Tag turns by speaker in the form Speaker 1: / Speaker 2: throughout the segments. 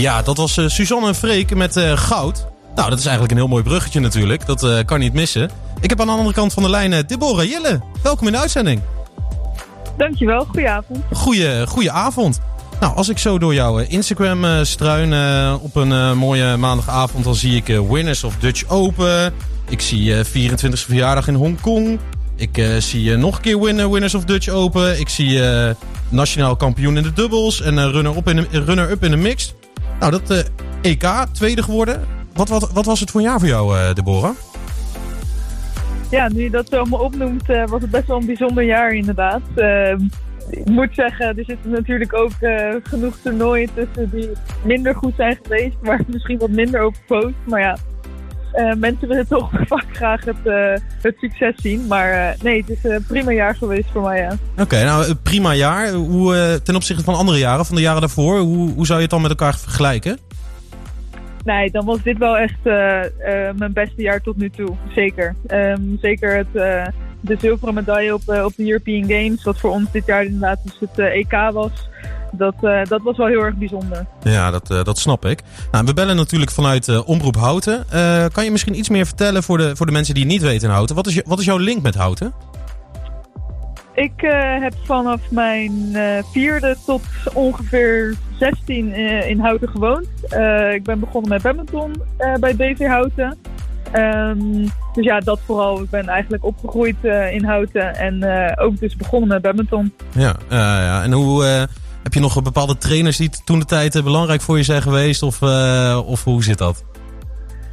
Speaker 1: Ja, dat was Suzanne en Freek met goud. Nou, dat is eigenlijk een heel mooi bruggetje natuurlijk. Dat kan niet missen. Ik heb aan de andere kant van de lijn Deborah Jille. Welkom in de uitzending.
Speaker 2: Dankjewel, goedenavond.
Speaker 1: Goeie, goeie avond. Nou, als ik zo door jouw Instagram struin op een mooie maandagavond, dan zie ik Winners of Dutch Open. Ik zie 24e verjaardag in Hongkong. Ik zie nog een keer winner, Winners of Dutch Open. Ik zie nationaal kampioen in de dubbels en runner-up in, de, runner in de mixed. Nou, dat EK, tweede geworden. Wat, wat, was het voor een jaar voor jou, Deborah?
Speaker 2: Ja, nu je dat zo allemaal opnoemt, was het best wel een bijzonder jaar inderdaad. Ehm, ik moet zeggen, er zitten natuurlijk ook uh, genoeg toernooien tussen die minder goed zijn geweest, maar misschien wat minder post. Maar ja, uh, mensen willen toch vaak graag het, uh, het succes zien. Maar nee, het is een prima jaar geweest voor mij, ja.
Speaker 1: Oké, nou prima jaar. Hoe, ten opzichte van andere jaren, van de jaren daarvoor, hoe, hoe zou je het dan met elkaar vergelijken?
Speaker 2: Nee, dan was dit wel echt mijn beste jaar tot nu toe. Zeker. Um, zeker het de zilveren medaille op, eh, op de European Games, wat voor ons dit jaar inderdaad dus het eh, EK was. Dat, uh, dat was wel heel erg bijzonder.
Speaker 1: Ja, dat, uh, dat snap ik. Nou, we bellen natuurlijk vanuit uh, Omroep Houten. kan je misschien iets meer vertellen voor de, voor de mensen die het niet weten in Houten? Wat is, je, wat is jouw link met Houten?
Speaker 2: Ik heb vanaf mijn vierde tot ongeveer 16 in Houten gewoond. ik ben begonnen met badminton bij BV Houten. Um, dus ja, dat vooral. Ik ben eigenlijk opgegroeid uh, in Houten en uh, ook dus begonnen met badminton.
Speaker 1: Ja, uh, ja. en hoe heb je nog bepaalde trainers die toen de tijd belangrijk voor je zijn geweest? Of, of hoe zit dat?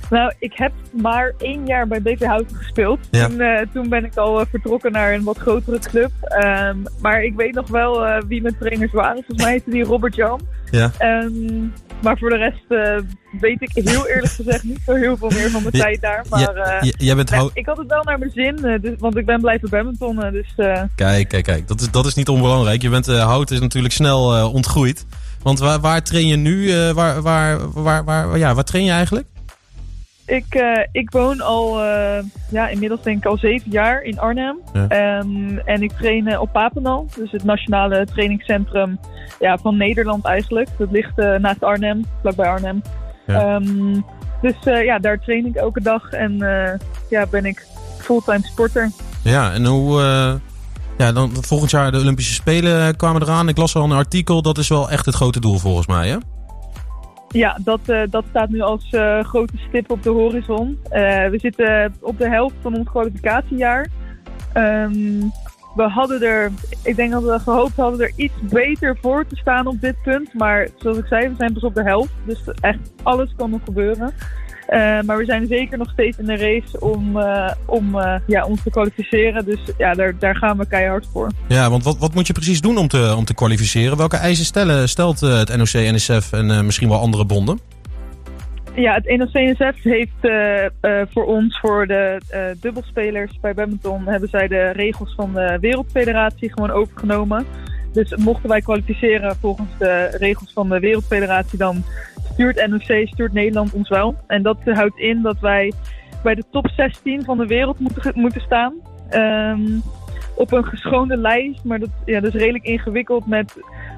Speaker 2: Nou, ik heb maar één jaar bij BV Houten gespeeld. Ja. Toen, toen ben ik al vertrokken naar een wat grotere club. Um, maar ik weet nog wel wie mijn trainers waren. Volgens mij heette die Robert Jan. Ja. Um, maar voor de rest uh, weet ik heel eerlijk gezegd niet zo heel veel meer van mijn tijd daar. Maar uh, jij bent nee, ik had het wel naar mijn zin, uh, dus, want ik ben blijven badmintonnen. Dus,
Speaker 1: Kijk, kijk, kijk. Dat is, dat is niet onbelangrijk. Je bent, hout is natuurlijk snel ontgroeid. Want waar, waar train je nu? waar, waar, waar, waar, ja, waar train je eigenlijk?
Speaker 2: Ik, uh, ik woon al, uh, ja, inmiddels denk ik al zeven jaar in Arnhem. Ja. Um, en ik train uh, op Papenal, dus het nationale trainingscentrum ja, van Nederland eigenlijk. Dat ligt naast Arnhem, vlakbij Arnhem. Ja. Um, dus ja, daar train ik elke dag en ja, ben ik fulltime sporter.
Speaker 1: Ja, en hoe... ja, dan volgend jaar de Olympische Spelen kwamen eraan. Ik las al een artikel, dat is wel echt het grote doel volgens mij, hè?
Speaker 2: Ja, dat, uh, dat staat nu als uh, grote stip op de horizon. Uh, we zitten op de helft van ons kwalificatiejaar. Um, we hadden er, ik denk dat we gehoopt hadden er iets beter voor te staan op dit punt. Maar zoals ik zei, we zijn pas op de helft. Dus echt alles kan nog gebeuren. Uh, maar we zijn zeker nog steeds in de race om, uh, om uh, ja, ons te kwalificeren. Dus ja, daar, daar gaan we keihard voor.
Speaker 1: Ja, want wat, wat moet je precies doen om te, om te kwalificeren? Welke eisen stellen, stelt het NOC, NSF en misschien wel andere bonden?
Speaker 2: Ja, het NOC NSF heeft voor ons, voor de dubbelspelers bij badminton, hebben zij de regels van de Wereldfederatie gewoon overgenomen. Dus mochten wij kwalificeren volgens de regels van de Wereldfederatie, dan stuurt NOC, stuurt Nederland ons wel. En dat houdt in dat wij bij de top 16 van de wereld moeten, moeten staan. Um, op een geschoonde lijst, maar dat, ja, dat is redelijk ingewikkeld met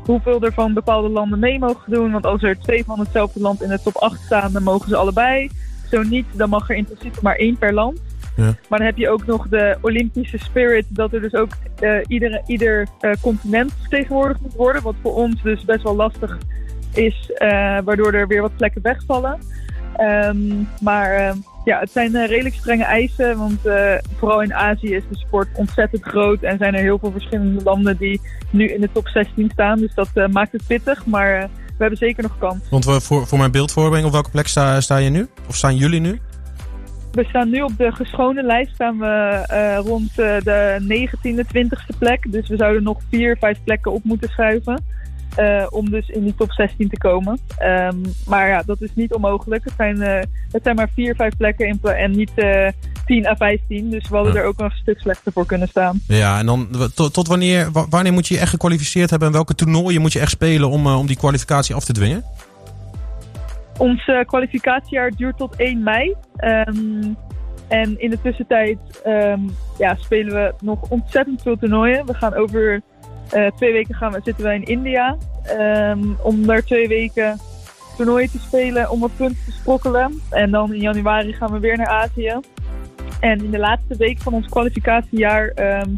Speaker 2: hoeveel er van bepaalde landen mee mogen doen. Want als er twee van hetzelfde land in de top 8 staan, dan mogen ze allebei. Zo niet, dan mag er in principe maar één per land. Ja. Maar dan heb je ook nog de Olympische spirit, dat er dus ook uh, ieder, ieder uh, continent vertegenwoordigd moet worden. Wat voor ons dus best wel lastig is, uh, waardoor er weer wat plekken wegvallen. Um, maar uh, ja, het zijn uh, redelijk strenge eisen, want vooral in Azië is de sport ontzettend groot en zijn er heel veel verschillende landen die nu in de top 16 staan. Dus dat maakt het pittig, maar we hebben zeker nog kans.
Speaker 1: Want voor, voor mijn beeldvorming, op welke plek sta, sta je nu? Of staan jullie nu?
Speaker 2: We staan nu op de geschone lijst, staan we uh, rond uh, de 19e, 20e plek. Dus we zouden nog vier, vijf plekken op moeten schuiven. Uh, om dus in die top 16 te komen. Um, maar ja, dat is niet onmogelijk. Het zijn, het zijn maar vier, vijf plekken in en niet 10 à 15. Dus we hadden er ook nog een stuk slechter voor kunnen staan.
Speaker 1: Ja, en dan tot, tot wanneer, wanneer moet je je echt gekwalificeerd hebben? En welke toernooien moet je echt spelen om, om die kwalificatie af te dwingen?
Speaker 2: Ons uh, kwalificatiejaar duurt tot 1 mei. Um, en in de tussentijd um, ja, spelen we nog ontzettend veel toernooien. We gaan over uh, twee weken gaan we, zitten we in India. Um, om daar twee weken toernooien te spelen om wat punten te sprokkelen. En dan in januari gaan we weer naar Azië. En in de laatste week van ons kwalificatiejaar ehm,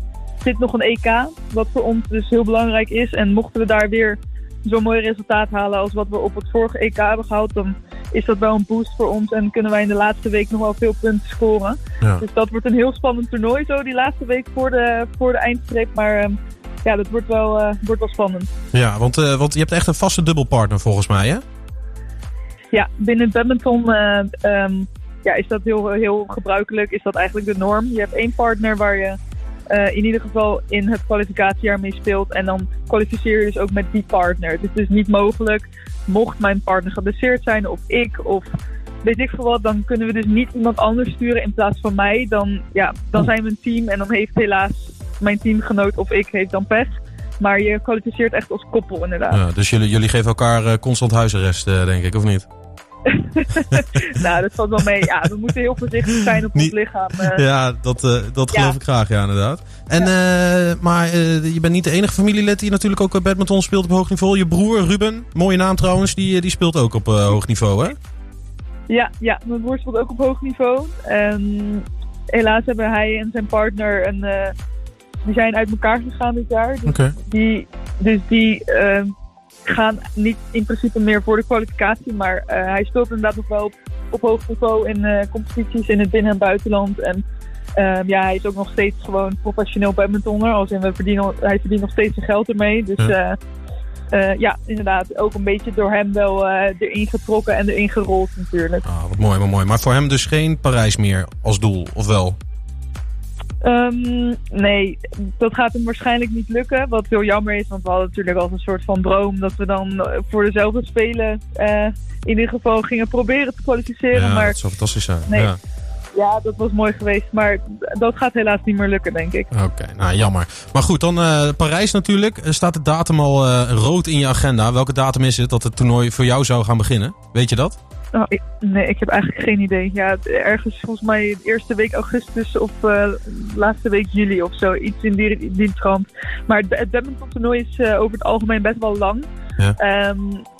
Speaker 2: zit nog een EK, wat voor ons dus heel belangrijk is. En mochten we daar weer zo'n mooi resultaat halen als wat we op het vorige EK hebben gehaald, dan is dat wel een boost voor ons en kunnen wij in de laatste week nog wel veel punten scoren.
Speaker 1: Ja.
Speaker 2: Dus dat wordt een heel spannend toernooi zo die laatste week voor de, voor de eindstreep. Maar ehm, ja, dat wordt wel, eh, wordt wel spannend.
Speaker 1: Ja, want, eh, want je hebt echt een vaste dubbelpartner volgens mij, hè?
Speaker 2: Ja, binnen het badminton eh, ehm, ja, is dat heel, heel gebruikelijk. Is dat eigenlijk de norm. Je hebt één partner waar je in ieder geval in het kwalificatiejaar mee speelt. En dan kwalificeer je dus ook met die partner. Het is dus niet mogelijk, mocht mijn partner geblesseerd zijn of ik of weet ik veel wat, dan kunnen we dus niet iemand anders sturen in plaats van mij. Dan, ja, dan zijn we een team en dan heeft helaas mijn teamgenoot of ik heeft dan pech. Maar je kwalificeert echt als koppel inderdaad.
Speaker 1: Ja, dus jullie, jullie geven elkaar eh, constant huisarrest, eh, denk ik, of niet?
Speaker 2: nou, dat valt wel mee. Ja, we moeten heel voorzichtig zijn op ons lichaam. eh.
Speaker 1: Ja, dat, dat
Speaker 2: Ja.
Speaker 1: geloof ik graag, ja, inderdaad. En, maar je bent niet de enige familielid die natuurlijk ook badminton speelt op hoog niveau. Je broer, Ruben, mooie naam trouwens, die, die speelt ook op hoog niveau, hè?
Speaker 2: Ja, ja, mijn broer speelt ook op hoog niveau. En helaas hebben hij en zijn partner een, die zijn uit elkaar gegaan dit jaar. Dus die, dus die eh, gaan niet in principe meer voor de kwalificatie. Maar eh, hij speelt inderdaad nog wel op, op hoog niveau in eh, competities in het binnen- en buitenland. En ehm, ja, hij is ook nog steeds gewoon professioneel badmintonner. Als in we verdienen, hij verdient nog steeds zijn geld ermee. Dus
Speaker 1: Ja.
Speaker 2: ja. ja, inderdaad. Ook een beetje door hem wel eh, erin getrokken en erin gerold natuurlijk.
Speaker 1: Ah, wat mooi, wat mooi. Maar voor hem dus geen Parijs meer als doel, of wel?
Speaker 2: Ehm, nee, dat gaat hem waarschijnlijk niet lukken. Wat heel jammer is, want we hadden natuurlijk als een soort van droom dat we dan eh, voor dezelfde spelen eh, in ieder geval gingen proberen te kwalificeren.
Speaker 1: Ja,
Speaker 2: maar
Speaker 1: dat zou fantastisch zijn.
Speaker 2: Nee.
Speaker 1: Ja.
Speaker 2: ja, dat was mooi geweest. Maar dat gaat helaas niet meer lukken, denk ik.
Speaker 1: Oké, nou jammer. Maar goed, dan eh, Parijs natuurlijk. Staat de datum al rood in je agenda. Welke datum is het dat het toernooi voor jou zou gaan beginnen? Weet je dat?
Speaker 2: Oh, ik- nee, ik heb eigenlijk geen idee. Ja, ergens volgens mij de eerste week augustus of eh, laatste week juli of zo. Iets in die, die trant. Maar het, het badmintontoernooi is eh, over het algemeen best wel lang.
Speaker 1: Ja.
Speaker 2: Ehm,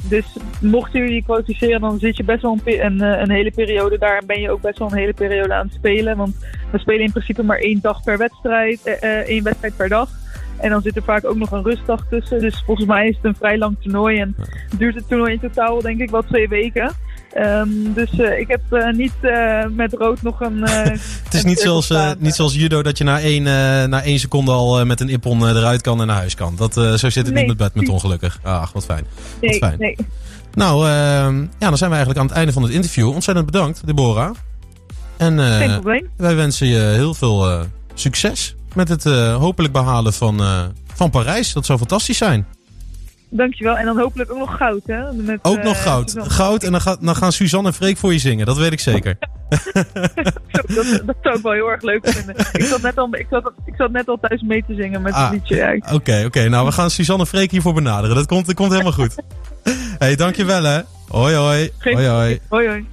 Speaker 2: dus mochten jullie je kwalificeren, dan zit je best wel een, eh, een hele periode daar. En ben je ook best wel een hele periode aan het spelen. Want we spelen in principe maar één dag per wedstrijd. één wedstrijd per dag. En dan zit er vaak ook nog een rustdag tussen. Dus volgens mij is het een vrij lang toernooi. En duurt het toernooi in totaal denk ik wel twee weken. Ehm, dus eh, ik heb eh, niet eh, met rood nog een.
Speaker 1: Het is niet zoals, niet zoals judo dat je na één, na één seconde al met een ippon eruit kan en naar huis kan. Dat, zo zit het
Speaker 2: Nee,
Speaker 1: niet met badminton gelukkig. Ach, wat fijn.
Speaker 2: nee,
Speaker 1: fijn.
Speaker 2: nee.
Speaker 1: Nou, ehm, ja, dan zijn we eigenlijk aan het einde van het interview. Ontzettend bedankt, Deborah. En
Speaker 2: Geen probleem.
Speaker 1: wij wensen je heel veel succes met het hopelijk behalen van, van Parijs. Dat zou fantastisch zijn.
Speaker 2: Dankjewel. En dan hopelijk ook nog goud, hè? Met,
Speaker 1: Ook
Speaker 2: eh,
Speaker 1: nog goud.
Speaker 2: Suzanne.
Speaker 1: Goud en dan, gaat, dan gaan Suzanne en Freek voor je zingen. Dat weet ik zeker.
Speaker 2: dat, dat zou ik wel heel erg leuk vinden. Ik zat net al, ik zat, ik zat net al thuis mee te zingen met
Speaker 1: Ah.
Speaker 2: het liedje. Ja,
Speaker 1: Oké, oké. Nou, we gaan Suzanne en Freek hiervoor benaderen. Dat komt, dat komt helemaal goed. hey, dankjewel hè. Hoi, hoi.
Speaker 2: Geen-
Speaker 1: Hoi, hoi.
Speaker 2: Hoi hoi.